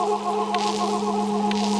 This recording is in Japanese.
ハハハ